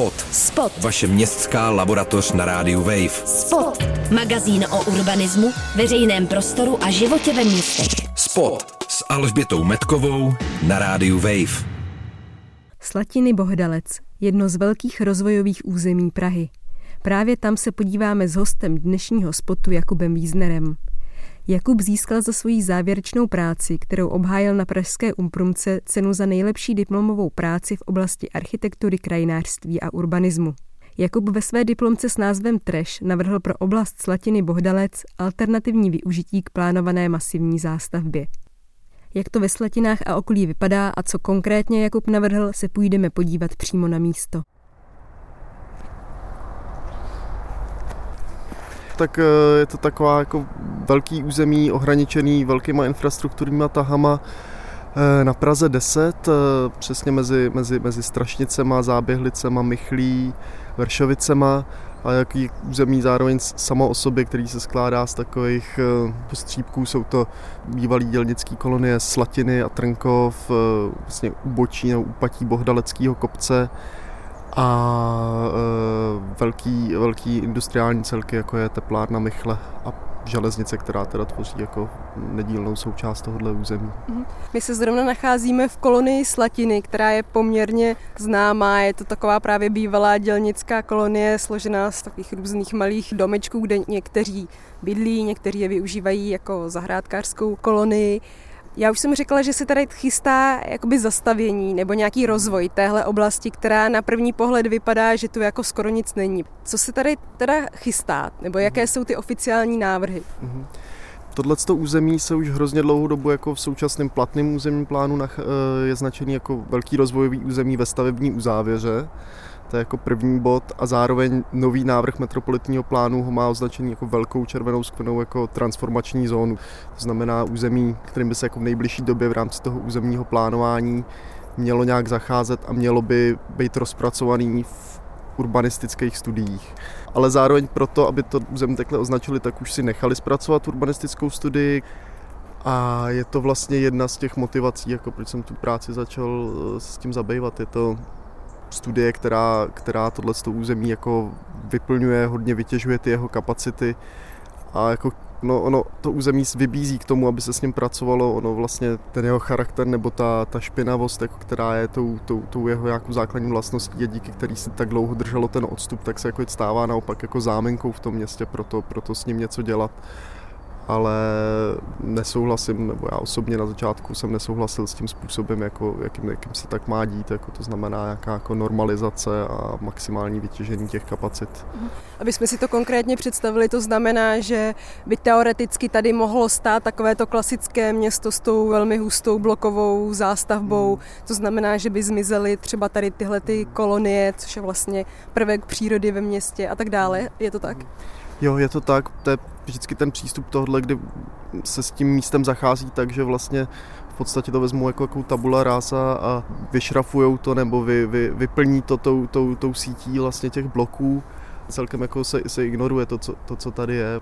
Spot. Spot. Vaše městská laboratoř na rádiu Wave. Spot. Magazín o urbanismu, veřejném prostoru a životě ve městech. Spot s Alžbětou Metkovou na rádiu Wave. Slatiny Bohdalec, jedno z velkých rozvojových území Prahy. Právě tam se podíváme s hostem dnešního spotu Jakubem Víznerem. Jakub získal za svoji závěrečnou práci, kterou obhájil na Pražské umprumce cenu za nejlepší diplomovou práci v oblasti architektury, krajinářství a urbanismu. Jakub ve své diplomce s názvem Treš navrhl pro oblast Slatiny Bohdalec alternativní využití k plánované masivní zástavbě. Jak to ve Slatinách a okolí vypadá a co konkrétně Jakub navrhl, se půjdeme podívat přímo na místo. Tak eh, je to taková jako velký území ohraničený velkýma infrastrukturníma tahama eh, na Praze 10, eh, přesně mezi, mezi, mezi Strašnicema, Záběhlicema, Mychlí, Vršovicema a jaký území zároveň samo o sobě, který se skládá z takových postřípků. Jsou to bývalý dělnický kolonie Slatiny a Trnkov, vlastně ubočí nebo úpatí Bohdaleckého kopce, a e, velký, velký industriální celky, jako je teplárna Michle a železnice, která teda tvoří jako nedílnou součást tohohle území. Mhm. My se zrovna nacházíme v kolonii Slatiny, která je poměrně známá. Je to taková právě bývalá dělnická kolonie složená z takových různých malých domečků, kde někteří bydlí, někteří je využívají jako zahrádkářskou kolonii. Já už jsem řekla, že se tady chystá jakoby zastavění nebo nějaký rozvoj téhle oblasti, která na první pohled vypadá, že tu jako skoro nic není. Co se tady teda chystá, nebo jaké jsou ty oficiální návrhy? Mm-hmm. Tohle území se už hrozně dlouhou dobu jako v současném platném územním plánu eh, je značený jako velký rozvojový území ve stavební uzávěře. To je jako první bod a zároveň nový návrh metropolitního plánu ho má označený jako velkou červenou skvrnou jako transformační zónu. To znamená území, kterým by se jako v nejbližší době v rámci toho územního plánování mělo nějak zacházet a mělo by být rozpracovaný v urbanistických studiích. Ale zároveň proto, aby to území takhle označili, tak už si nechali zpracovat urbanistickou studii, a je to vlastně jedna z těch motivací, jako proč jsem tu práci začal eh, s tím zabývat. Je to studie, která, která tohle území jako vyplňuje, hodně vytěžuje ty jeho kapacity. A jako no, ono to území vybízí k tomu, aby se s ním pracovalo, ono vlastně ten jeho charakter nebo ta, ta špinavost, jako, která je tou, tou, tou jeho nějakou základní vlastností a díky který si tak dlouho drželo ten odstup, tak se jako stává naopak jako zámenkou v tom městě, proto, proto s ním něco dělat ale nesouhlasím, nebo já osobně na začátku jsem nesouhlasil s tím způsobem, jako, jakým, jakým se tak má dít, jako to znamená nějaká jako normalizace a maximální vytěžení těch kapacit. Aby jsme si to konkrétně představili, to znamená, že by teoreticky tady mohlo stát takové to klasické město s tou velmi hustou blokovou zástavbou, hmm. to znamená, že by zmizely třeba tady tyhle ty kolonie, což je vlastně prvek přírody ve městě a tak dále. Je to tak? Jo, je to tak. To je vždycky ten přístup tohle, kdy se s tím místem zachází tak, že vlastně v podstatě to vezmou jako, jako tabula rása a vyšrafujou to nebo vy, vy, vyplní to tou, tou, tou sítí vlastně těch bloků. Celkem jako se, se ignoruje to co, to, co tady je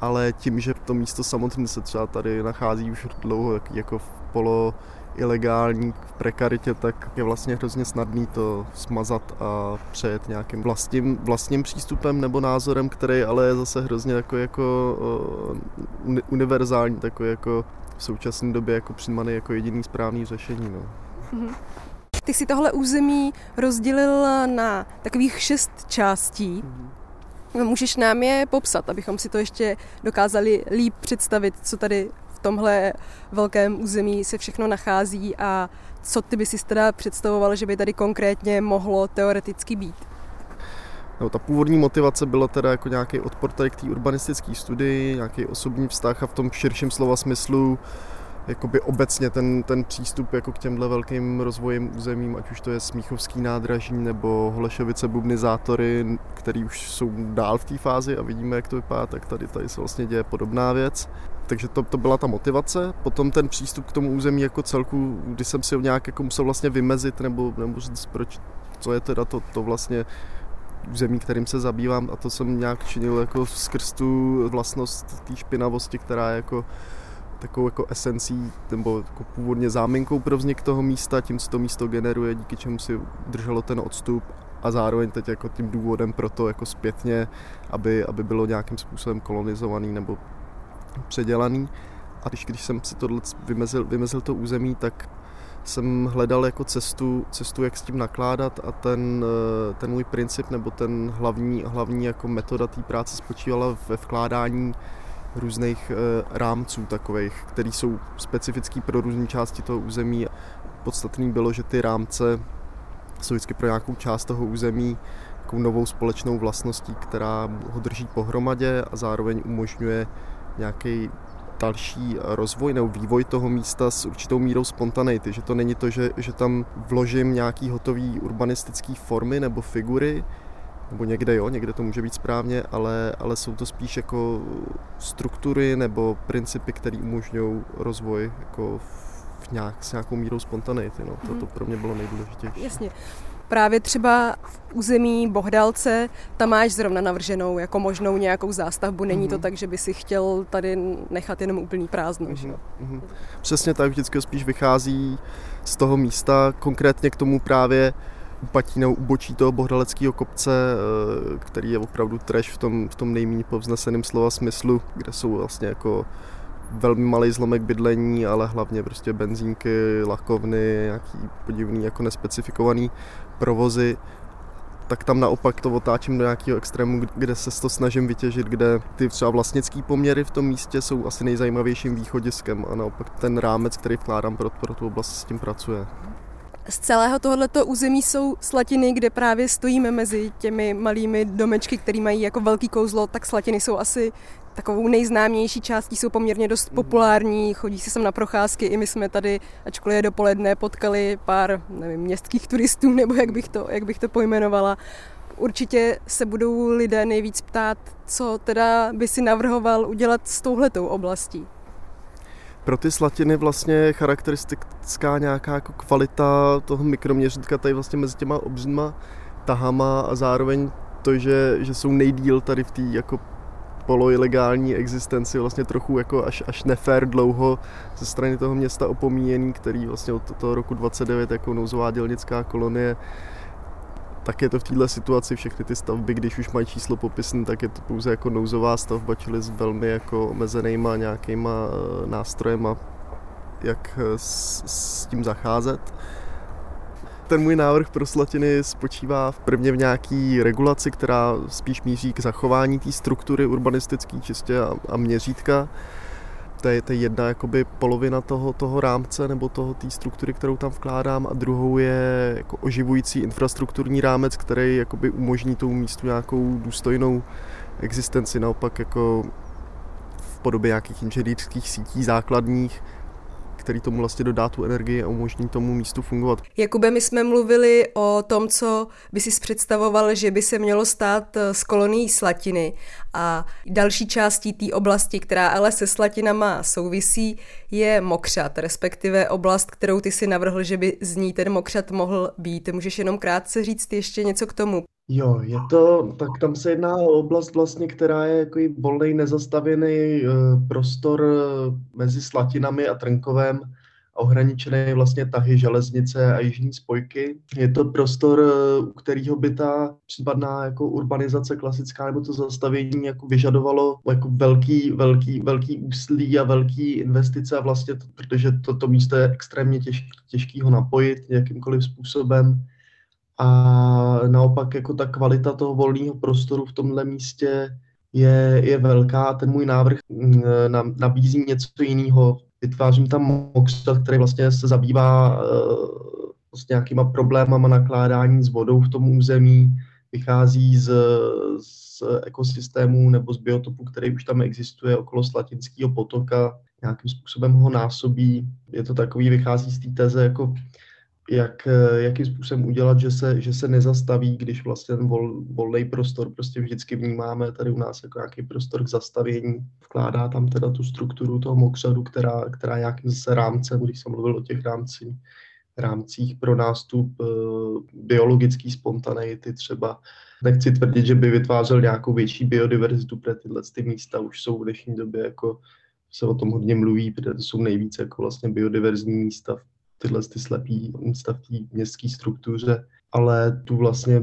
ale tím, že to místo samotné se třeba tady nachází už dlouho jako v polo ilegální v prekaritě, tak je vlastně hrozně snadný to smazat a přejet nějakým vlastním, vlastním přístupem nebo názorem, který ale je zase hrozně jako, jako uh, univerzální, takový jako v současné době jako přijímaný jako jediný správný řešení. No. Mm-hmm. Ty si tohle území rozdělil na takových šest částí. Mm-hmm. Můžeš nám je popsat, abychom si to ještě dokázali líp představit, co tady tomhle velkém území se všechno nachází a co ty by si teda představoval, že by tady konkrétně mohlo teoreticky být? No, ta původní motivace byla teda jako nějaký odpor tady k té urbanistické studii, nějaký osobní vztah a v tom širším slova smyslu jakoby obecně ten, ten přístup jako k těmhle velkým rozvojem územím, ať už to je Smíchovský nádraží nebo Holešovice bubnizátory, který už jsou dál v té fázi a vidíme, jak to vypadá, tak tady, tady se vlastně děje podobná věc. Takže to, to byla ta motivace. Potom ten přístup k tomu území jako celku, kdy jsem si ho nějak jako musel vlastně vymezit nebo, nebo říct, proč, co je teda to, to vlastně území, kterým se zabývám a to jsem nějak činil jako skrz tu vlastnost té špinavosti, která je jako takovou jako esencí nebo jako původně záminkou pro vznik toho místa, tím, co to místo generuje, díky čemu si drželo ten odstup a zároveň teď jako tím důvodem pro to jako zpětně, aby, aby bylo nějakým způsobem kolonizovaný nebo předělaný. A když, když jsem si tohle vymezil, vymezil to území, tak jsem hledal jako cestu, cestu, jak s tím nakládat a ten, eh, ten můj princip nebo ten hlavní, hlavní jako metoda té práce spočívala ve vkládání různých eh, rámců takových, které jsou specifický pro různé části toho území. Podstatný bylo, že ty rámce jsou vždycky pro nějakou část toho území takovou novou společnou vlastností, která ho drží pohromadě a zároveň umožňuje nějaký další rozvoj nebo vývoj toho místa s určitou mírou spontaneity, že to není to, že, že tam vložím nějaký hotový urbanistický formy nebo figury, nebo někde jo, někde to může být správně, ale, ale jsou to spíš jako struktury nebo principy, které umožňují rozvoj jako v nějak, s nějakou mírou spontaneity. No. To, to mhm. pro mě bylo nejdůležitější. Jasně právě třeba v území Bohdalce, tam máš zrovna navrženou jako možnou nějakou zástavbu. Není mm-hmm. to mhm. tak, že by si chtěl tady nechat jenom úplný prázdno. Mm-hmm. Mm-hmm. Přesně tak, vždycky spíš vychází z toho místa, konkrétně k tomu právě upatí nebo ubočí toho bohdaleckého kopce, eh, který je opravdu trash v tom, v tom nejméně povzneseném slova smyslu, kde jsou vlastně jako velmi malý zlomek bydlení, ale hlavně prostě benzínky, lakovny, nějaký podivný jako nespecifikovaný provozy, tak tam naopak to otáčím do nějakého extrému, kde se to snažím vytěžit, kde ty třeba vlastnické poměry v tom místě jsou asi nejzajímavějším východiskem a naopak ten rámec, který vkládám pro, pro tu oblast, s tím pracuje. Z celého tohoto území jsou slatiny, kde právě stojíme mezi těmi malými domečky, které mají jako velký kouzlo, tak slatiny jsou asi takovou nejznámější částí jsou poměrně dost populární, chodí se sem na procházky, i my jsme tady, ačkoliv je dopoledne, potkali pár nevím, městských turistů, nebo jak bych to, jak bych to pojmenovala. Určitě se budou lidé nejvíc ptát, co teda by si navrhoval udělat s touhletou oblastí. Pro ty slatiny vlastně charakteristická nějaká jako kvalita toho mikroměřitka tady vlastně mezi těma obříma tahama a zároveň to, že, že jsou nejdíl tady v té jako poloilegální existenci vlastně trochu jako až, až nefér dlouho ze strany toho města opomíjený, který vlastně od toho roku 29 jako nouzová dělnická kolonie tak je to v této situaci všechny ty stavby, když už mají číslo popisné, tak je to pouze jako nouzová stavba, čili s velmi jako omezenýma nějakýma eh, nástrojema, jak eh, s, s tím zacházet. Ten můj návrh pro Slatiny spočívá v prvně v nějaký regulaci, která spíš míří k zachování té struktury urbanistické čistě a, a měřítka. To je, to je jedna jakoby polovina toho, toho rámce nebo toho té struktury, kterou tam vkládám a druhou je jako oživující infrastrukturní rámec, který jakoby umožní tomu místu nějakou důstojnou existenci, naopak jako v podobě nějakých inženýrských sítí základních, který tomu vlastně dodá tu energii a umožní tomu místu fungovat. Jakube, my jsme mluvili o tom, co by si představoval, že by se mělo stát eh, kolonií Slatiny a další částí té oblasti, která ale se Slatinama souvisí, je Mokřat, respektive oblast, kterou ty si navrhl, že by z ní ten Mokřat mohl být. Můžeš jenom krátce říct ještě něco k tomu? Jo, je to, tak tam se jedná o oblast vlastně, která je jako volný, nezastavěný uh, prostor uh, mezi Slatinami a Trnkovem a ohraničený vlastně tahy železnice a jižní spojky. Je to prostor, uh, u kterého by ta případná jako urbanizace klasická nebo to zastavění jako vyžadovalo jako velký, velký, velký úsilí a velký investice a vlastně, to, protože toto to místo je extrémně těžký, těžký ho napojit jakýmkoliv způsobem a naopak jako ta kvalita toho volného prostoru v tomhle místě je, je velká. Ten můj návrh mm, nabízí něco jiného. Vytvářím tam Moxtat, který vlastně se zabývá uh, s nějakýma problémama nakládání s vodou v tom území, vychází z, z ekosystému nebo z biotopu, který už tam existuje okolo Slatinského potoka, nějakým způsobem ho násobí. Je to takový, vychází z té teze jako jak, eh, jakým způsobem udělat, že se, že se nezastaví, když vlastně ten vol, volný prostor prostě vždycky vnímáme tady u nás jako nějaký prostor k zastavění. Vkládá tam teda tu strukturu toho mokřadu, která, která nějakým zase rámcem, když jsem mluvil o těch rámcích, rámcích pro nástup e, biologický spontaneity třeba. Nechci tvrdit, že by vytvářel nějakou větší biodiverzitu, protože tyhle ty místa už jsou v dnešní době jako se o tom hodně mluví, protože to jsou nejvíce jako vlastně biodiverzní místa v tyhle ty slepý místa v té městské struktuře, ale tu vlastně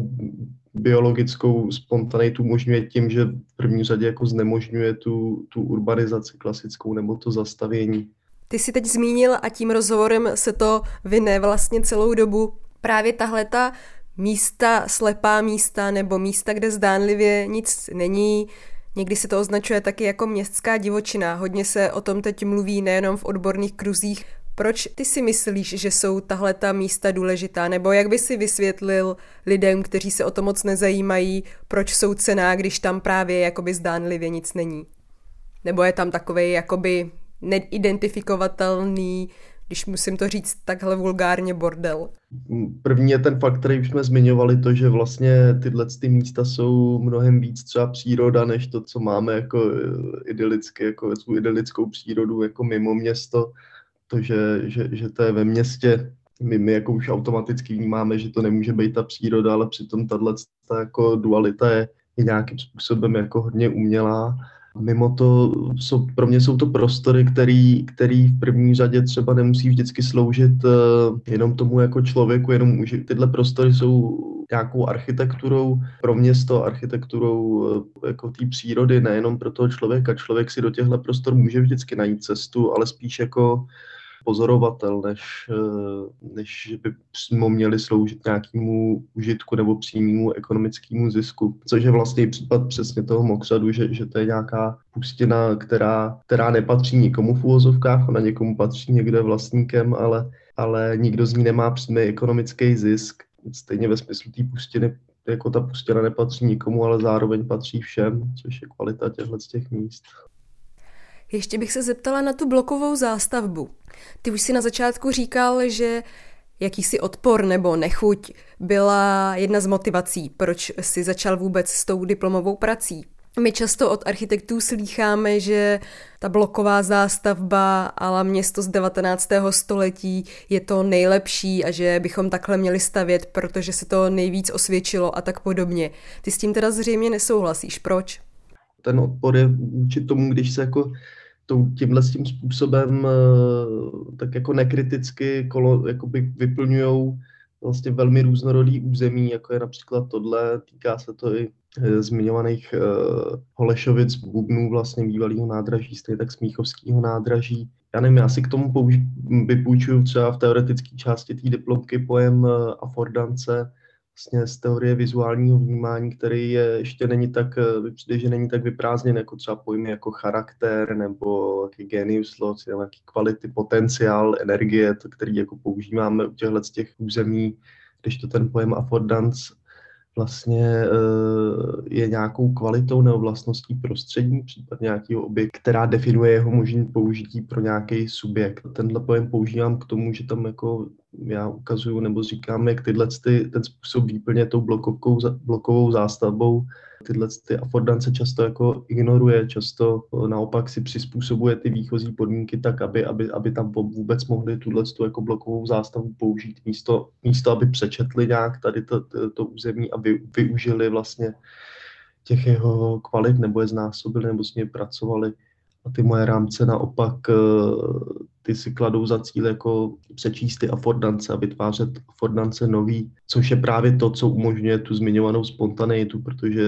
biologickou spontanitu umožňuje tím, že v první řadě jako znemožňuje tu, tu urbanizaci klasickou nebo to zastavění. Ty si teď zmínil a tím rozhovorem se to vyne vlastně celou dobu. Právě tahle ta místa, slepá místa nebo místa, kde zdánlivě nic není, Někdy se to označuje taky jako městská divočina. Hodně se o tom teď mluví nejenom v odborných kruzích. Proč ty si myslíš, že jsou tahle ta místa důležitá? Nebo jak by si vysvětlil lidem, kteří se o to moc nezajímají, proč jsou cená, když tam právě jakoby zdánlivě nic není? Nebo je tam takový jakoby neidentifikovatelný, když musím to říct takhle vulgárně, bordel? První je ten fakt, který už jsme zmiňovali, to, že vlastně tyhle ty místa jsou mnohem víc třeba příroda, než to, co máme jako eh, idylické, jako svou idylickou přírodu jako mimo město. To, že, že, že to je ve městě, my, my jako už automaticky vnímáme, že to nemůže být ta příroda, ale přitom tahle ta jako dualita je, je nějakým způsobem jako hodně umělá Mimo to, jsou, pro mě jsou to prostory, který, který v první řadě třeba nemusí vždycky sloužit uh, jenom tomu jako člověku, jenom už tyhle prostory jsou nějakou architekturou pro město, architekturou uh, jako té přírody, nejenom pro toho člověka. Člověk si do těchto prostor může vždycky najít cestu, ale spíš jako pozorovatel, než, eh, než by přímo měli sloužit nějakému užitku nebo přímému ekonomickému zisku. Což je vlastně případ přesně toho Moksadu, že, že to je nějaká pustina, která, která nepatří nikomu v úvozovkách, ona někomu patří někde vlastníkem, ale, ale nikdo z ní nemá přímý ekonomický zisk. Stejně ve smyslu té pustiny jako ta pustina nepatří nikomu, ale zároveň patří všem, což je kvalita těchto těch míst. Ještě bych se zeptala na tu blokovou zástavbu. Ty už si na začátku říkal, že jakýsi odpor nebo nechuť byla jedna z motivací, proč si začal vůbec s tou diplomovou prací. My často od architektů slýcháme, že ta bloková zástavba ale město z 19. století je to nejlepší a že bychom takhle měli stavět, protože se to nejvíc osvědčilo a tak podobně. Ty s tím teda zřejmě nesouhlasíš. Proč? Ten odpor je vůči tomu, když se jako tímhle tím způsobem eh, tak jako nekriticky vyplňují vlastně velmi různorodý území, jako je například tohle, týká se to i eh, zmiňovaných uh, Holešovic, Bubnů, vlastně bývalého nádraží, stejně tak Smíchovského nádraží. Já nevím, já si k tomu použi- vypůjčuju třeba v teoretické části té diplomky pojem uh, afordance, vlastně z teorie vizuálního vnímání, který je, ještě není tak, eh, přijde, že není tak vyprázdněn jako třeba pojmy jako charakter nebo jaký genius loci, nebo jaký kvality, potenciál, energie, to, který jako používáme u těchto z těch území, když to ten pojem affordance vlastně eh, je nějakou kvalitou nebo vlastností prostředí, případně nějakého objektu, která definuje jeho možný použití pro nějaký subjekt. Tenhle pojem používám k tomu, že tam jako já ukazuju nebo říkám, jak tyhle ty, ten způsob výplně tou blokovkou, blokovou zástavbou tyhle ty afordance často jako ignoruje, často naopak si přizpůsobuje ty výchozí podmínky tak, aby, aby, aby tam vůbec mohli tuhle tu jako blokovou zástavu použít místo, místo aby přečetli nějak tady to, to, to území a vy, využili vlastně těch jeho kvalit nebo je znásobili nebo s ním pracovali. A ty moje rámce naopak eh, ty si kladou za cíl jako přečíst ty afordance a vytvářet afordance nový, což je právě to, co umožňuje tu zmiňovanou spontaneitu, protože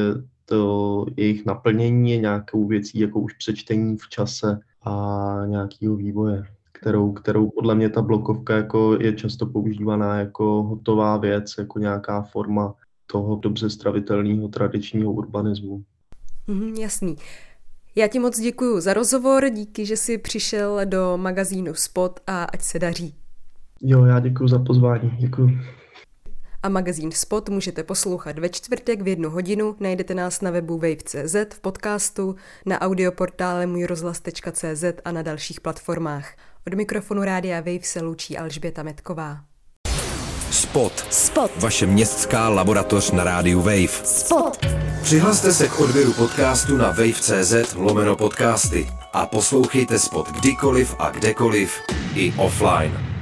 to jejich naplnění je nějakou věcí jako už přečtení v čase a nějakého vývoje, kterou, kterou podle mě ta blokovka jako je často používaná jako hotová věc, jako nějaká forma toho dobře stravitelného tradičního urbanismu. Mm, jasný. Já ti moc děkuji za rozhovor, díky, že jsi přišel do magazínu Spot a ať se daří. Jo, já děkuji za pozvání, děkuji. A magazín Spot můžete poslouchat ve čtvrtek v jednu hodinu. Najdete nás na webu wave.cz, v podcastu, na audioportále můjrozhlas.cz a na dalších platformách. Od mikrofonu Rádia Wave se loučí Alžběta Metková. Spot. Spot. Vaše městská laboratoř na rádiu Wave. Spot. Přihlaste se k odběru podcastu na wave.cz lomeno podcasty a poslouchejte Spot kdykoliv a kdekoliv i offline.